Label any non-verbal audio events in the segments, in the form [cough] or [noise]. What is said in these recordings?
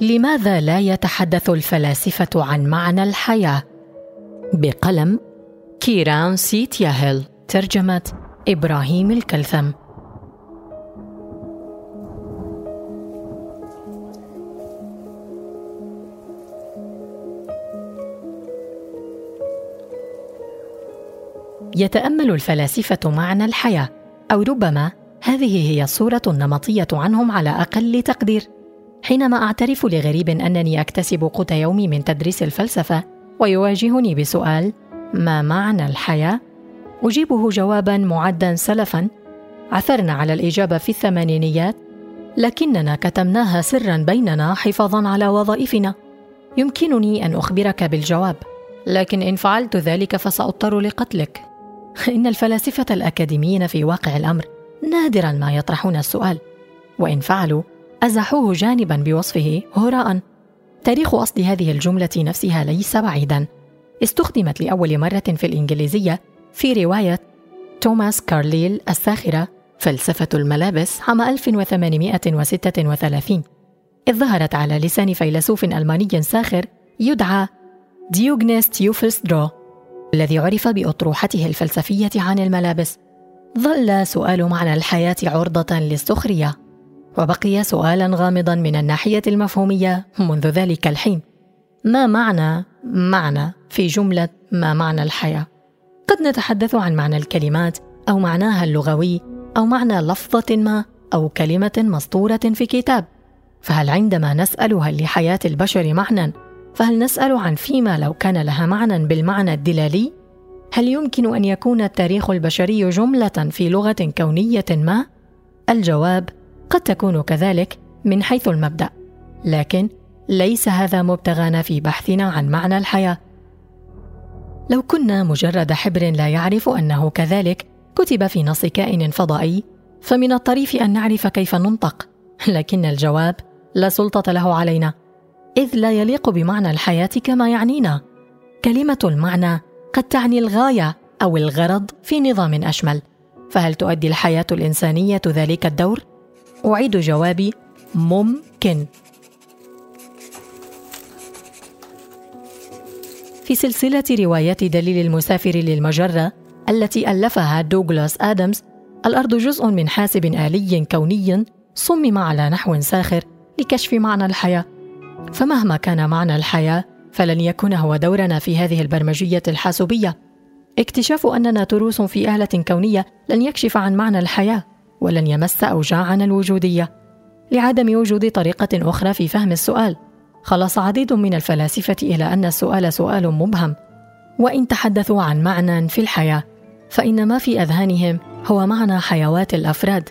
لماذا لا يتحدث الفلاسفة عن معنى الحياة؟ بقلم كيران سيت ياهل ترجمة إبراهيم الكلثم يتأمل الفلاسفة معنى الحياة أو ربما هذه هي الصورة النمطيه عنهم على أقل تقدير حينما أعترف لغريب أنني أكتسب قوت يومي من تدريس الفلسفة ويواجهني بسؤال ما معنى الحياة؟ أجيبه جوابا معدا سلفا عثرنا على الإجابة في الثمانينيات لكننا كتمناها سرا بيننا حفاظا على وظائفنا. يمكنني أن أخبرك بالجواب لكن إن فعلت ذلك فسأضطر لقتلك. [laughs] إن الفلاسفة الأكاديميين في واقع الأمر نادرا ما يطرحون السؤال وإن فعلوا أزحوه جانبا بوصفه هراء. تاريخ أصل هذه الجملة نفسها ليس بعيدا. استخدمت لأول مرة في الإنجليزية في رواية توماس كارليل الساخرة فلسفة الملابس عام 1836 إذ ظهرت على لسان فيلسوف ألماني ساخر يدعى ديوغنيس تيوفلس درو الذي عرف بأطروحته الفلسفية عن الملابس. ظل سؤال معنى الحياة عرضة للسخرية. وبقي سؤالا غامضا من الناحية المفهومية منذ ذلك الحين. ما معنى معنى في جملة ما معنى الحياة؟ قد نتحدث عن معنى الكلمات أو معناها اللغوي أو معنى لفظة ما أو كلمة مسطورة في كتاب. فهل عندما نسال هل لحياة البشر معنى فهل نسأل عن فيما لو كان لها معنى بالمعنى الدلالي؟ هل يمكن أن يكون التاريخ البشري جملة في لغة كونية ما؟ الجواب قد تكون كذلك من حيث المبدأ لكن ليس هذا مبتغانا في بحثنا عن معنى الحياة لو كنا مجرد حبر لا يعرف أنه كذلك كتب في نص كائن فضائي فمن الطريف أن نعرف كيف ننطق لكن الجواب لا سلطة له علينا إذ لا يليق بمعنى الحياة كما يعنينا. كلمة المعنى قد تعني الغاية أو الغرض في نظام أشمل، فهل تؤدي الحياة الإنسانية ذلك الدور؟ أعيد جوابي: ممكن. في سلسلة روايات دليل المسافر للمجرة التي ألفها دوغلاس آدمز، الأرض جزء من حاسب آلي كوني صمم على نحو ساخر لكشف معنى الحياة. فمهما كان معنى الحياة فلن يكون هو دورنا في هذه البرمجية الحاسوبية. اكتشاف أننا تروس في آلة كونية لن يكشف عن معنى الحياة. ولن يمس أوجاعنا الوجودية لعدم وجود طريقة أخرى في فهم السؤال. خلص عديد من الفلاسفة إلى أن السؤال سؤال مبهم. وإن تحدثوا عن معنى في الحياة فإن ما في أذهانهم هو معنى حيوات الأفراد.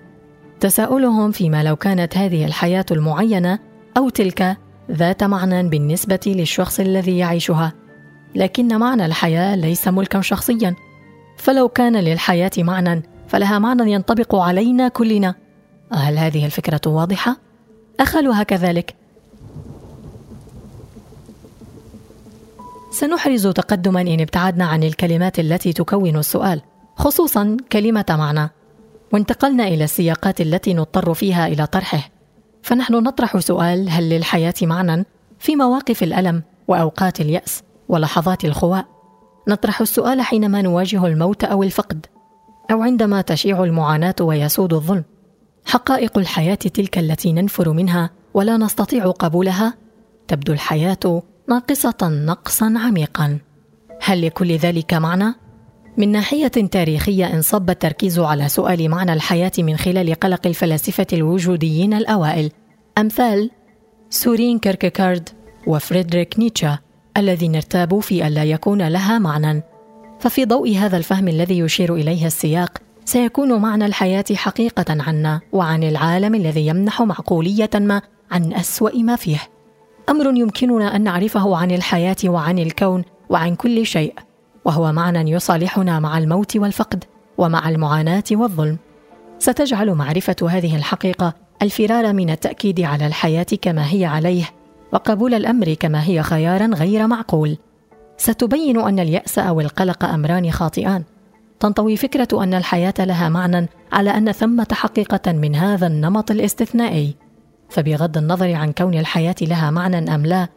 تساؤلهم فيما لو كانت هذه الحياة المعينة أو تلك ذات معنى بالنسبة للشخص الذي يعيشها. لكن معنى الحياة ليس ملكا شخصيا. فلو كان للحياة معنى فلها معنى ينطبق علينا كلنا. هل هذه الفكرة واضحة؟ اخلها كذلك. سنحرز تقدما إن ابتعدنا عن الكلمات التي تكون السؤال خصوصا كلمة معنى. وانتقلنا إلى السياقات التي نضطر فيها إلى طرحه. فنحن نطرح سؤال هل للحياة معنى في مواقف الألم وأوقات اليأس ولحظات الخواء. نطرح السؤال حينما نواجه الموت أو الفقد. أو عندما تشيع المعاناة ويسود الظلم. حقائق الحياة تلك التي ننفر منها ولا نستطيع قبولها. تبدو الحياة ناقصة نقصا عميقا. هل لكل ذلك معنى؟ من ناحية تاريخية انصب التركيز على سؤال معنى الحياة من خلال قلق الفلاسفة الوجوديين الأوائل. أمثال سورين كيركيكارد وفريدريك نيتشه الذين ارتابوا في الا يكون لها معنى. ففي ضوء هذا الفهم الذي يشير إليه السياق سيكون معنى الحياة حقيقة عنا وعن العالم الذي يمنح معقولية ما عن أسوأ ما فيه. أمر يمكننا أن نعرفه عن الحياة وعن الكون وعن كل شيء وهو معنى يصالحنا مع الموت والفقد ومع المعاناة والظلم. ستجعل معرفة هذه الحقيقة الفرار من التأكيد على الحياة كما هي عليه وقبول الأمر كما هي خيارا غير معقول. ستبين أن اليأس أو القلق أمران خاطئان. تنطوي فكرة أن الحياة لها معنى على أن ثمة حقيقة من هذا النمط الاستثنائي. فبغض النظر عن كون الحياة لها معنى أم لا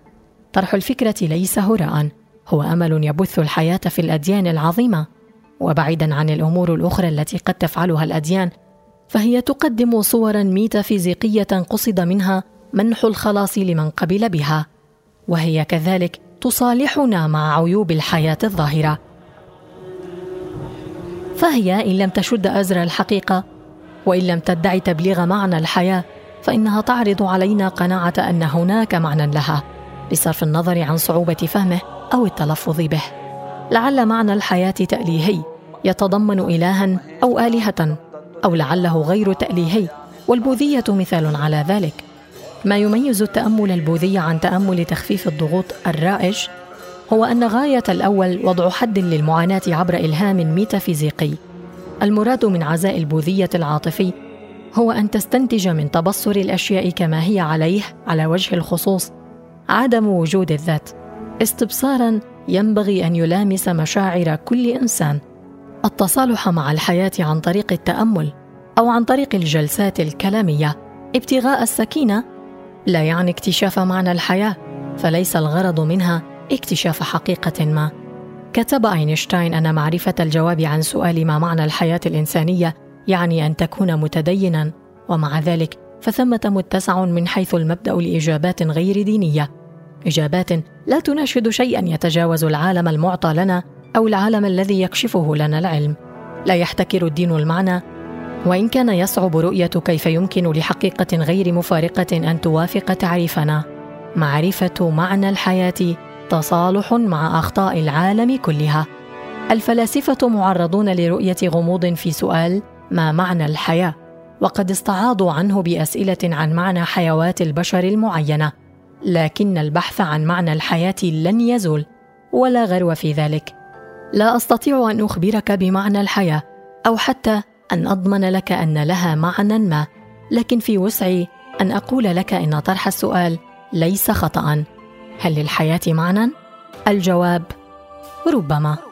طرح الفكرة ليس هراء. هو أمل يبث الحياة في الأديان العظيمة. وبعيدا عن الأمور الأخرى التي قد تفعلها الأديان فهي تقدم صورا ميتافيزيقية قصد منها منح الخلاص لمن قبل بها. وهي كذلك تصالحنا مع عيوب الحياة الظاهرة. فهي إن لم تشد أزر الحقيقة وإن لم تدعي تبليغ معنى الحياة فإنها تعرض علينا قناعة أن هناك معنى لها بصرف النظر عن صعوبة فهمه أو التلفظ به. لعل معنى الحياة تأليهي يتضمن الها أو آلهة أو لعله غير تأليهي والبوذية مثال على ذلك. ما يميز التأمل البوذي عن تأمل تخفيف الضغوط الرائج هو أن غاية الأول وضع حد للمعاناة عبر إلهام ميتافيزيقي. المراد من عزاء البوذية العاطفي هو أن تستنتج من تبصر الأشياء كما هي عليه على وجه الخصوص عدم وجود الذات. استبصارا ينبغي أن يلامس مشاعر كل إنسان. التصالح مع الحياة عن طريق التأمل أو عن طريق الجلسات الكلامية. ابتغاء السكينة لا يعني اكتشاف معنى الحياة فليس الغرض منها اكتشاف حقيقة ما. كتب أينشتاين أن معرفة الجواب عن سؤال ما معنى الحياة الإنسانية يعني أن تكون متدينا ومع ذلك فثمة متسع من حيث المبدأ لإجابات غير دينية. إجابات لا تناشد شيئا يتجاوز العالم المعطى لنا أو العالم الذي يكشفه لنا العلم. لا يحتكر الدين المعنى وإن كان يصعب رؤية كيف يمكن لحقيقة غير مفارقة أن توافق تعريفنا. معرفة معنى الحياة تصالح مع أخطاء العالم كلها. الفلاسفة معرضون لرؤية غموض في سؤال ما معنى الحياة؟ وقد استعاضوا عنه بأسئلة عن معنى حيوات البشر المعينة. لكن البحث عن معنى الحياة لن يزول ولا غرو في ذلك. لا أستطيع أن أخبرك بمعنى الحياة أو حتى أن أضمن لك أن لها معنى ما لكن في وسعي أن أقول لك إن طرح السؤال ليس خطأ. هل للحياة معنى؟ الجواب ربما.